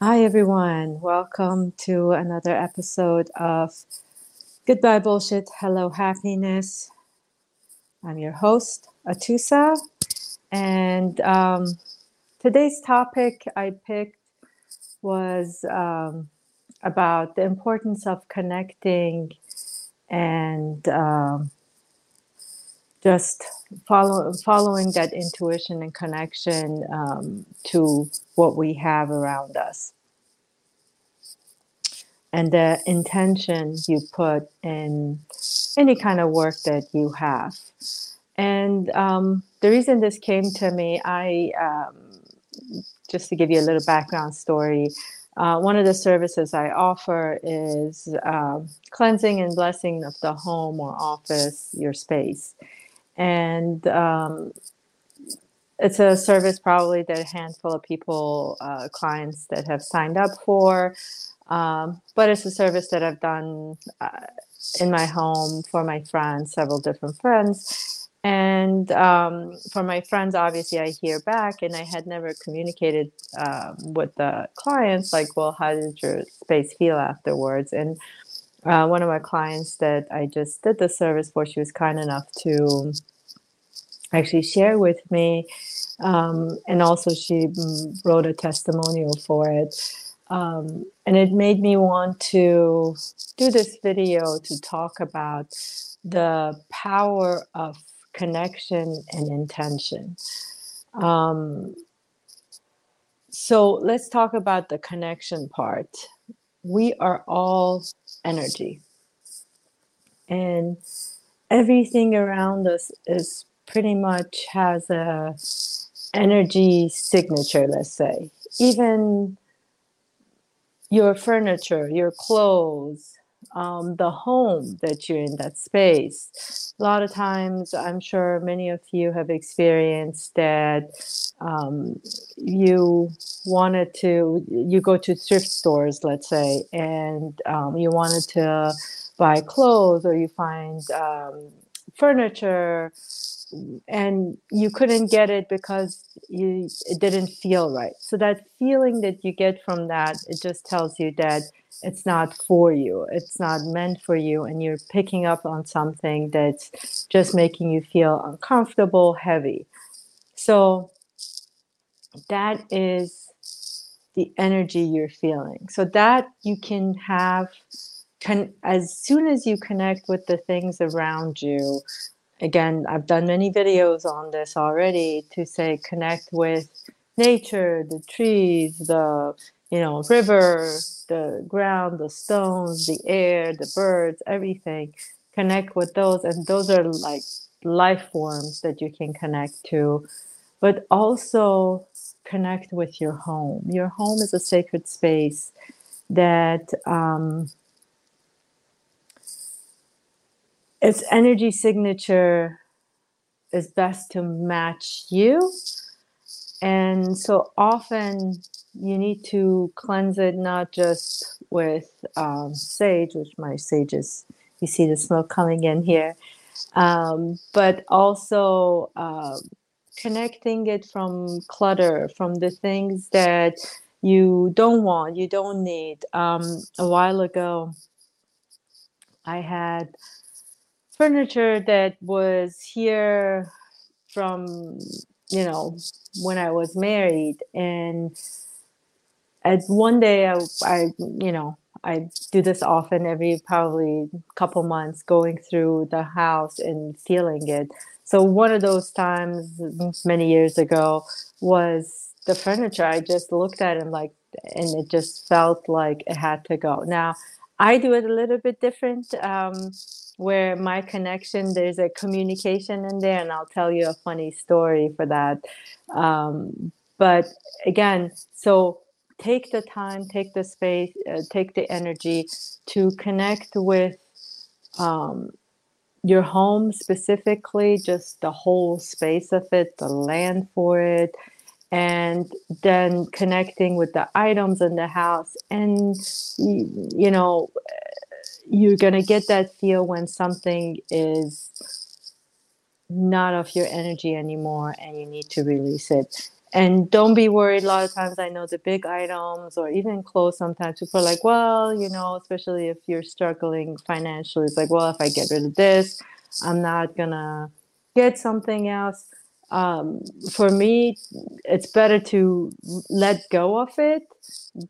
Hi, everyone. Welcome to another episode of Goodbye Bullshit, Hello Happiness. I'm your host, Atusa. And um, today's topic I picked was um, about the importance of connecting and um, just follow, following that intuition and connection um, to what we have around us and the intention you put in any kind of work that you have. And um, the reason this came to me, I um, just to give you a little background story. Uh, one of the services I offer is uh, cleansing and blessing of the home or office, your space. And um, it's a service probably that a handful of people, uh, clients that have signed up for. Um, but it's a service that I've done uh, in my home for my friends, several different friends. And um, for my friends, obviously, I hear back, and I had never communicated um, with the clients, like, well, how did your space feel afterwards? And uh, one of my clients that I just did the service for, she was kind enough to actually share with me. Um, and also, she mm, wrote a testimonial for it. Um, and it made me want to do this video to talk about the power of connection and intention. Um, so let's talk about the connection part. We are all energy, and everything around us is pretty much has a energy signature. Let's say even your furniture, your clothes, um, the home that you're in, that space. A lot of times, I'm sure many of you have experienced that um, you wanted to, you go to thrift stores, let's say, and um, you wanted to buy clothes or you find um, furniture and you couldn't get it because you it didn't feel right. So that feeling that you get from that it just tells you that it's not for you. It's not meant for you and you're picking up on something that's just making you feel uncomfortable heavy. So that is the energy you're feeling. So that you can have can as soon as you connect with the things around you again, I've done many videos on this already to say connect with nature, the trees, the you know river, the ground, the stones, the air, the birds, everything. Connect with those, and those are like life forms that you can connect to, but also connect with your home. Your home is a sacred space that um, its energy signature is best to match you. And so often you need to cleanse it not just with um, sage, which my sage is, you see the smoke coming in here, um, but also uh, connecting it from clutter, from the things that you don't want, you don't need. Um, a while ago, I had furniture that was here from you know when I was married. And at one day I, I you know I do this often every probably couple months going through the house and feeling it. So one of those times many years ago was the furniture. I just looked at and like and it just felt like it had to go. Now I do it a little bit different um, where my connection there's a communication in there and i'll tell you a funny story for that. Um, but again so take the time take the space uh, take the energy to connect with um, your home specifically just the whole space of it the land for it and then connecting with the items in the house and you know you're going to get that feel when something is not of your energy anymore and you need to release it and don't be worried. A lot of times, I know the big items or even clothes. Sometimes people are like, "Well, you know, especially if you're struggling financially, it's like, well, if I get rid of this, I'm not gonna get something else." Um, for me, it's better to let go of it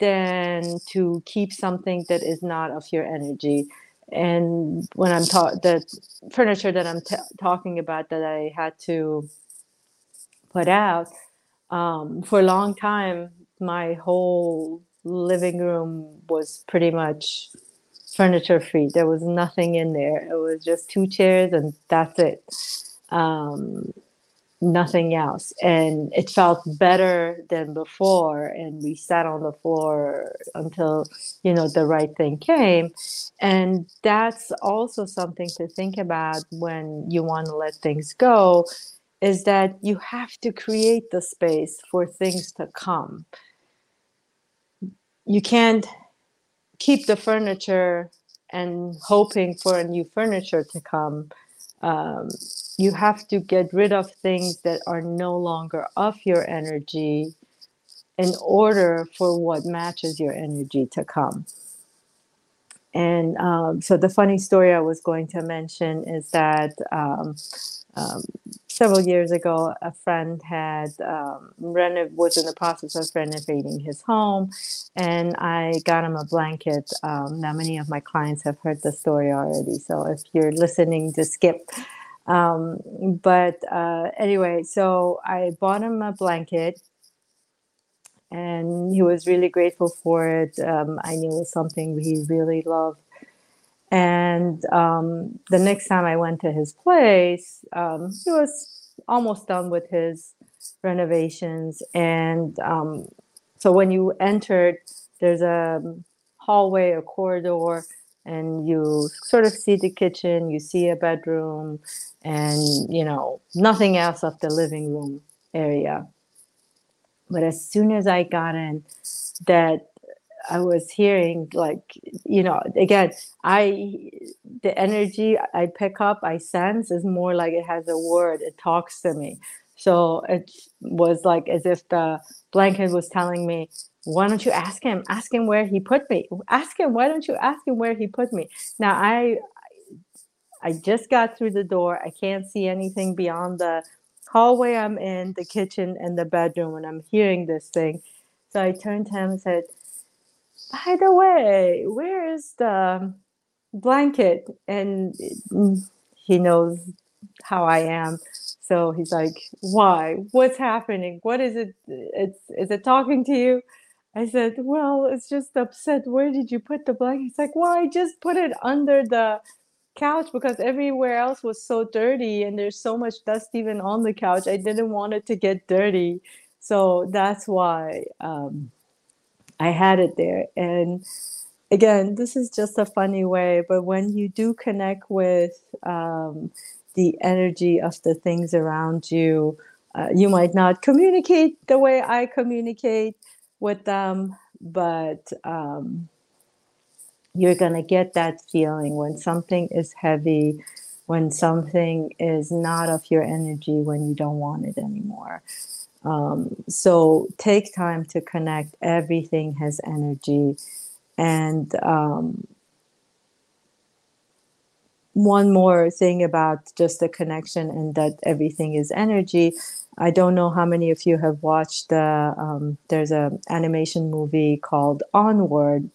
than to keep something that is not of your energy. And when I'm talking, the furniture that I'm t- talking about that I had to put out um, for a long time, my whole living room was pretty much furniture free. There was nothing in there. It was just two chairs and that's it. Um, nothing else. And it felt better than before. And we sat on the floor until, you know, the right thing came. And that's also something to think about when you want to let things go is that you have to create the space for things to come. You can't keep the furniture and hoping for a new furniture to come. Um, you have to get rid of things that are no longer of your energy in order for what matches your energy to come. And um, so the funny story I was going to mention is that um, um, several years ago, a friend had um, renov- was in the process of renovating his home, and I got him a blanket. Um, now, many of my clients have heard the story already, so if you're listening, just skip. Um, but uh, anyway, so I bought him a blanket, and he was really grateful for it. Um, I knew it was something he really loved and um, the next time I went to his place, um, he was almost done with his renovations. And um, so when you entered, there's a hallway, a corridor, and you sort of see the kitchen, you see a bedroom, and you know, nothing else of the living room area. But as soon as I got in, that I was hearing like you know again I the energy I pick up I sense is more like it has a word it talks to me. So it was like as if the blanket was telling me why don't you ask him? Ask him where he put me. Ask him why don't you ask him where he put me? Now I I just got through the door I can't see anything beyond the hallway I'm in the kitchen and the bedroom and I'm hearing this thing so I turned to him and said by the way, where is the blanket? And he knows how I am. So he's like, why? What's happening? What is it? It's is it talking to you? I said, well, it's just upset. Where did you put the blanket? He's like, well, I just put it under the couch because everywhere else was so dirty and there's so much dust even on the couch. I didn't want it to get dirty. So that's why. Um, I had it there. And again, this is just a funny way, but when you do connect with um, the energy of the things around you, uh, you might not communicate the way I communicate with them, but um, you're going to get that feeling when something is heavy, when something is not of your energy, when you don't want it anymore. Um, so take time to connect. Everything has energy. And um, one more thing about just the connection and that everything is energy. I don't know how many of you have watched the, um, there's an animation movie called Onward.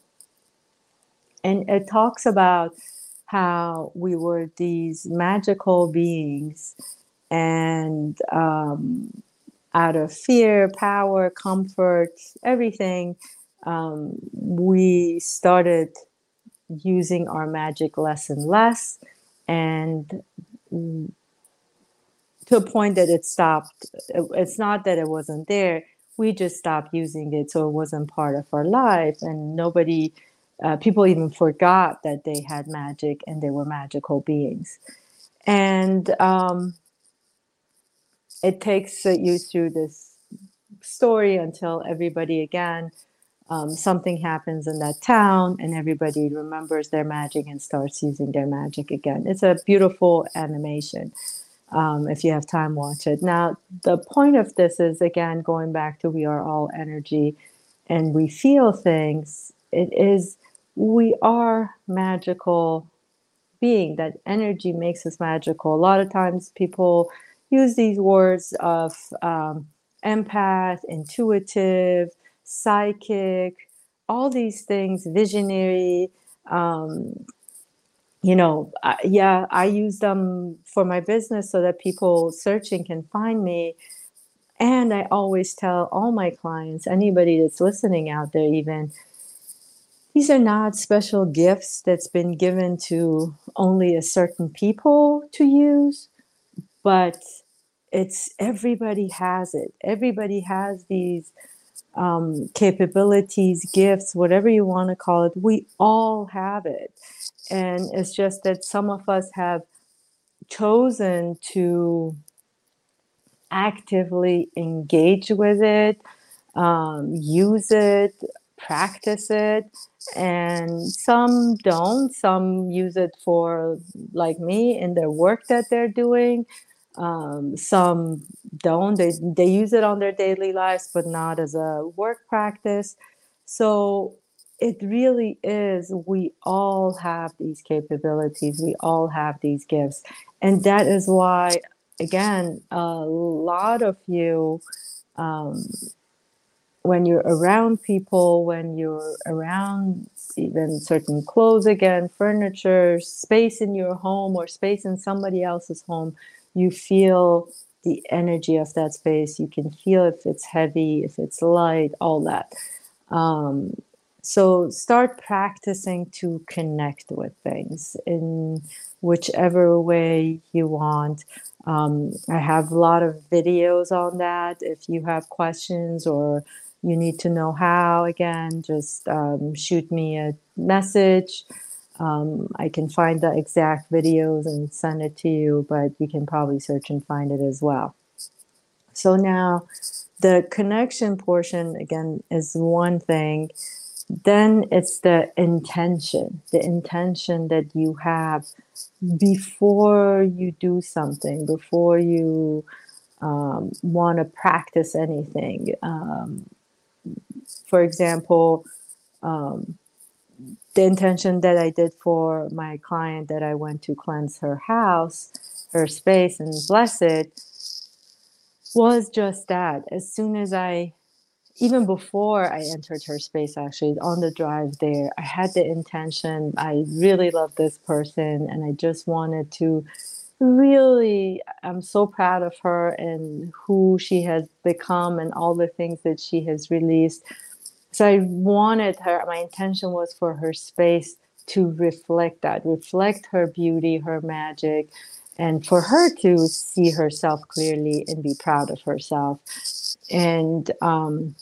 And it talks about how we were these magical beings and um, out of fear, power, comfort, everything, um, we started using our magic less and less. And to a point that it stopped. It's not that it wasn't there. We just stopped using it, so it wasn't part of our life, and nobody, uh, people even forgot that they had magic and they were magical beings. And um, it takes you through this story until everybody again um, something happens in that town and everybody remembers their magic and starts using their magic again it's a beautiful animation Um, if you have time, watch it. Now, the point of this is again going back to we are all energy and we feel things. It is, we are magical being. That energy makes us magical. A lot of times people use these words of um, empath, intuitive, psychic, all these things, visionary. Um, you know, I, yeah, I use them for my business so that people searching can find me. And I always tell all my clients, anybody that's listening out there, even, these are not special gifts that's been given to only a certain people to use, but it's everybody has it. Everybody has these um, capabilities, gifts, whatever you want to call it. We all have it. And it's just that some of us have chosen to actively engage with it, um, use it, practice it, and some don't. Some use it for, like me, in their work that they're doing. Um, some don't. They, they use it on their daily lives, but not as a work practice. So it really is. We all have these capabilities, we all have these gifts. And that is why, again, a lot of you. Um, when you're around people, when you're around even certain clothes again, furniture, space in your home or space in somebody else's home, you feel the energy of that space. You can feel if it's heavy, if it's light, all that. Um, so start practicing to connect with things in whichever way you want. Um, I have a lot of videos on that. If you have questions or you need to know how, again, just um, shoot me a message. Um, I can find the exact videos and send it to you, but you can probably search and find it as well. So now the connection portion, again, is one thing. Then it's the intention, the intention that you have before you do something, before you um, want to practice anything. Um, for example, um, the intention that I did for my client that I went to cleanse her house, her space, and bless it was just that. As soon as I, even before I entered her space, actually, on the drive there, I had the intention. I really love this person, and I just wanted to really, I'm so proud of her and who she has become and all the things that she has released so I wanted her, my intention was for her space to reflect that, reflect her beauty, her magic, and for her to see herself clearly and be proud of herself. And um,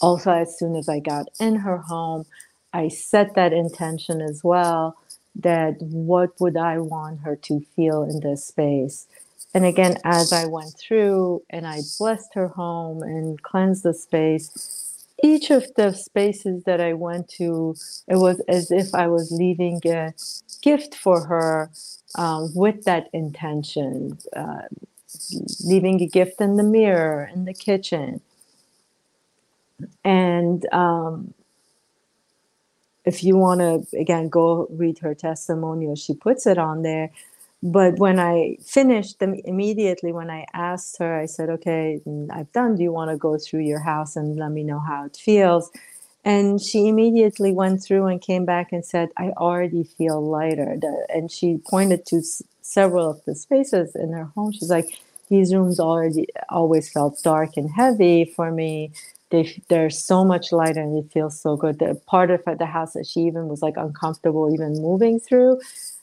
also, as soon as I got in her home, I set that intention as well that what would I want her to feel in this space? And again, as I went through and I blessed her home and cleansed the space, each of the spaces that I went to, it was as if I was leaving a gift for her um, with that intention, uh, leaving a gift in the mirror, in the kitchen. And um, if you want to, again, go read her testimonial, she puts it on there but when I finished them immediately, when I asked her, I said, "Okay, mm, I've done. Do you want to go through your house and let me know how it feels?" And she immediately went through and came back and said, "I already feel lighter." And she pointed to several of the spaces in her home. She's like, "These rooms already always felt dark and heavy for me." They, they're so much lighter and it feels so good. The part of the house that she even was like uncomfortable even moving through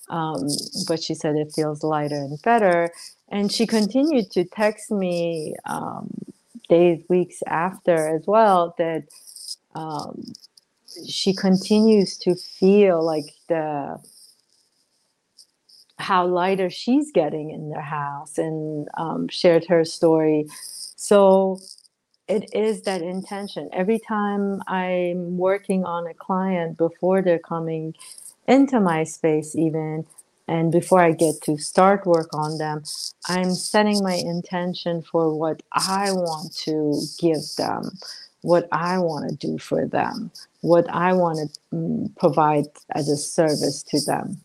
um, but she said it feels lighter and better. And she continued to text me um, days, weeks after as well that um, she continues to feel like the how lighter she's getting in the house and um, shared her story. So it is that intention. Every time I'm working on a client before they're coming into my space even and before I get to start work on them, I'm setting my intention for what I want to give them, what I want to do for them, what I want to mm, provide as a service to them.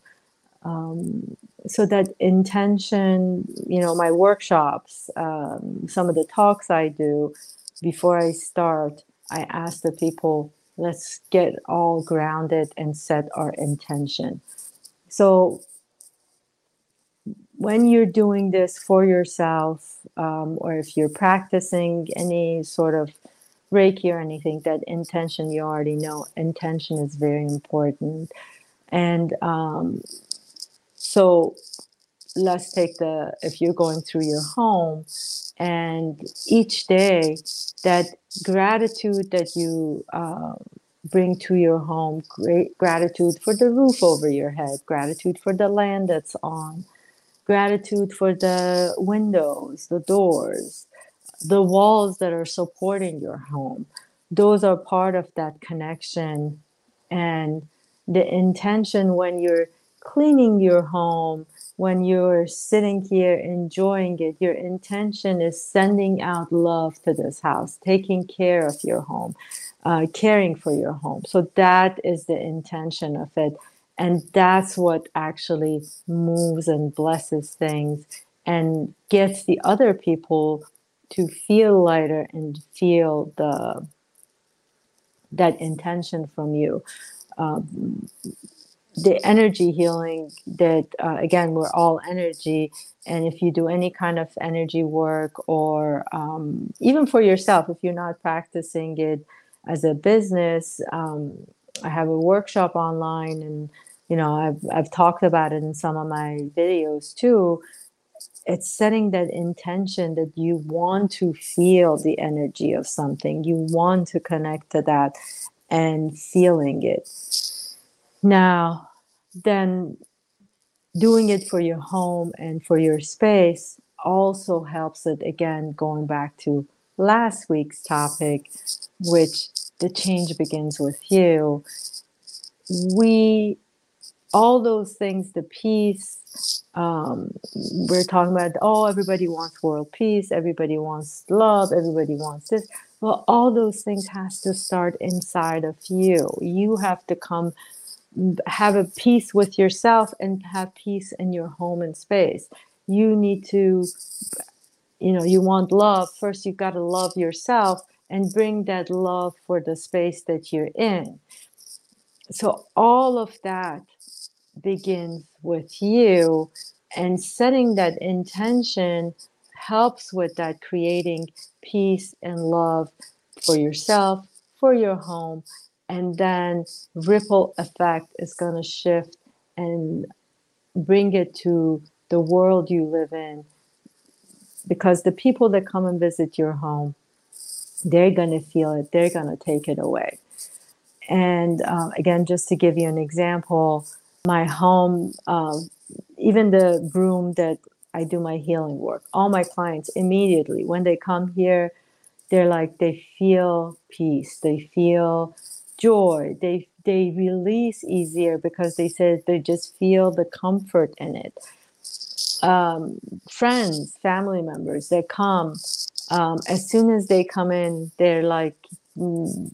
Um, so that intention, you know, my workshops, um, some of the talks I do before I start, I ask the people, let's get all grounded and set our intention. So when you're doing this for yourself, um, or if you're practicing any sort of Reiki or anything, that intention you already know, intention is very important. And um, so let's take the, if you're going through your home and each day that gratitude that you uh, bring to your home, great gratitude for the roof over your head, gratitude for the land that's on, gratitude for the windows, the doors, the walls that are supporting your home. Those are part of that connection. And the intention when you're cleaning your home, when you're sitting here enjoying it, your intention is sending out love to this house, taking care of your home, uh, caring for your home. So that is the intention of it. And that's what actually moves and blesses things and gets the other people to feel lighter and feel the that intention from you. Um, the energy healing that uh, again we're all energy. And if you do any kind of energy work or um, even for yourself if you're not practicing it as a business um, i have a workshop online and you know I've, I've talked about it in some of my videos too. It's setting that intention that you want to feel the energy of something. You want to connect to that and feeling it now, then doing it for your home and for your space also helps it again going back to last week's topic which the change begins with you. We all those things the peace um, we're talking about oh everybody wants world peace everybody wants love everybody wants this. Well all those things has to start inside of you. You have to come have a peace with yourself and have peace in your home and space. You need to you know you want love. First you've got to love yourself and bring that love for the space that you're in. So all of that begins with you and setting that intention helps with that creating peace and love for yourself for your home and then ripple effect is going to shift and bring it to the world you live in. Because the people that come and visit your home they're going to feel it they're going to take it away. And uh, again just to give you an example my home uh, even the room that i do my healing work all my clients immediately when they come here they're like they feel peace they feel joy. They they release easier because they said they just feel the comfort in it. Um, friends, family members they come, um, as soon as they come in, they're like, mm,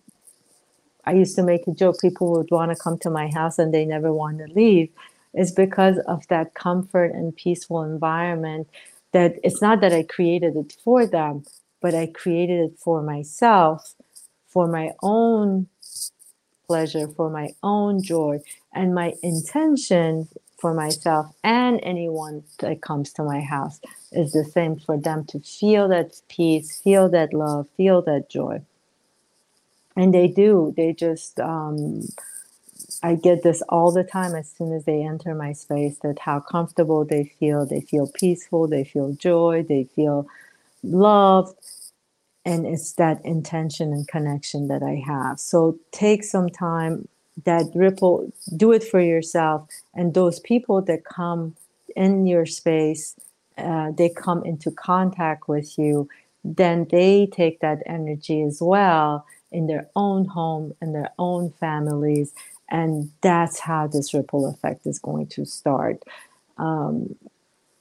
I used to make a joke. People would want to come to my house and they never want to leave. it's because of that comfort and peaceful environment. That it's not that I created it for them, but I created it for myself, for my own pleasure, for my own joy, and my intention for myself and anyone that comes to my house is the same for them to feel that peace, feel that love, feel that joy. And they do. They just, um, I get this all the time as soon as they enter my space that how comfortable they feel. They feel peaceful, they feel joy, they feel loved and it's that intention and connection that I have. So take some time, that ripple, do it for yourself. And those people that come in your space, uh, they come into contact with you, then they take that energy as well in their own home and their own families. And that's how this ripple effect is going to start. um,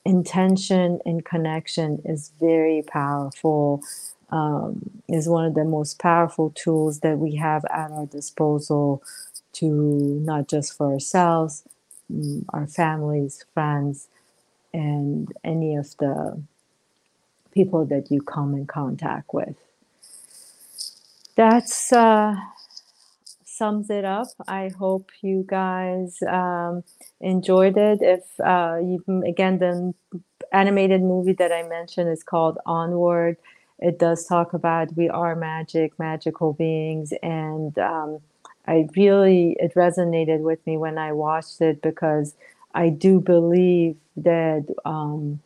intention and connection is very powerful um, is one of the most powerful tools that we have at our disposal to not just for ourselves mm, our families friends and any of the people that you come in contact with that's uh, sums it up. I hope you guys um, enjoyed it. If uh, you again, the animated movie that I mentioned is called Onward. It does talk about we are magic, magical beings, and um, I really it resonated with me when I watched it because I do believe that um,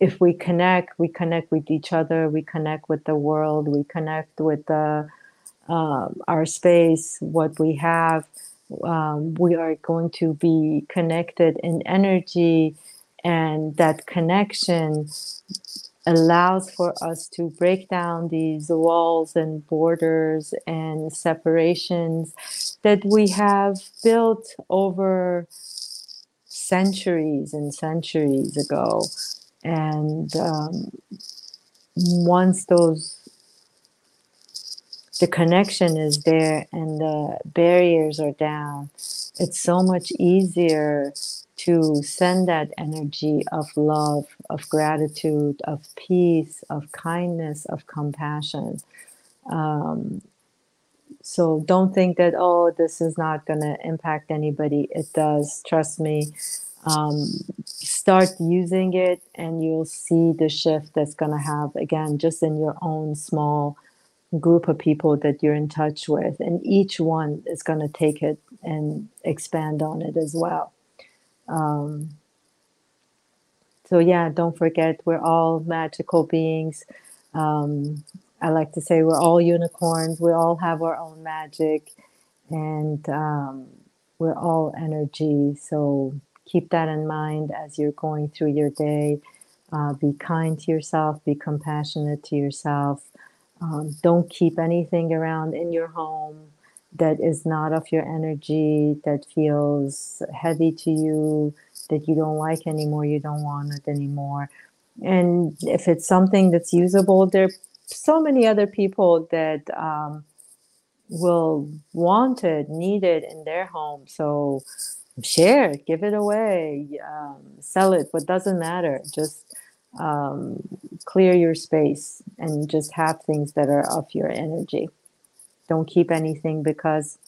if we connect, we connect with each other, we connect with the world, we connect with the um, our space, what we have, um, we are going to be connected in energy, and that connection allows for us to break down these walls and borders and separations that we have built over centuries and centuries ago. And um, once those the connection is there and the barriers are down, it's so much easier to send that energy of love, of gratitude, of peace, of kindness, of compassion. Um, so don't think that, oh, this is not going to impact anybody. It does. Trust me. Um, start using it and you'll see the shift that's going to have, again, just in your own small group of people that you're in touch with, and each one is going to take it and expand on it as well. Um, so, yeah, don't forget, we're all magical beings. Um, I like to say we're all unicorns, we all have our own magic, and um, we're all energy. So, keep that in mind as you're going through your day. Uh, be kind to yourself, be compassionate to yourself um, don't keep anything around in your home that is not of your energy, that feels heavy to you, that you don't like anymore, you don't want it anymore. And if it's something that's usable, there are so many other people that um, will want it, need it in their home. So share, it, give it away, um, sell it, what doesn't matter. Just um, clear your space and just have things that are of your energy. Don't keep anything because,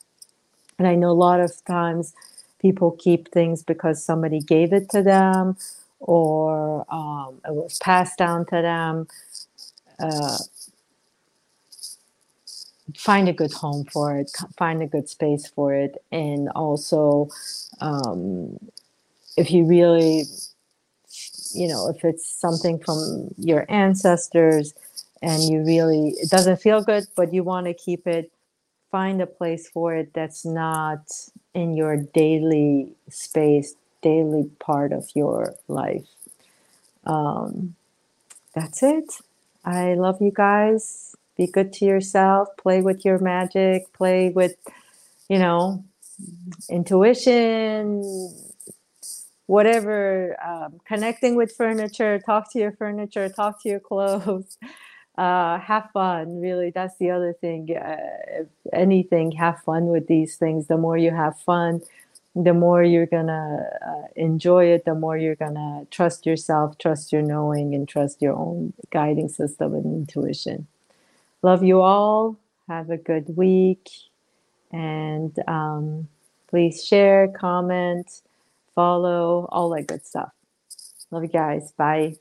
and I know a lot of times people keep things because somebody gave it to them or um, it was passed down to them. Uh, find a good home for it, find a good space for it, and also um, if you really you know, if it's something from your ancestors and you really, it doesn't feel good, but you want to keep it, find a place for it that's not in your daily space, daily part of your life. Um, that's it. I love you guys. Be good to yourself. Play with your magic. Play with, you know, intuition, whatever, um, connecting with furniture, talk to your furniture, talk to your clothes, uh, have fun. Really, that's the other thing. Uh, if anything, have fun with these things. The more you have fun, the more you're gonna uh, enjoy it. The more you're gonna trust yourself, trust your knowing, and trust your own guiding system and intuition. Love you all. Have a good week, and um, please share, comment follow, all that good stuff. Love you guys. Bye.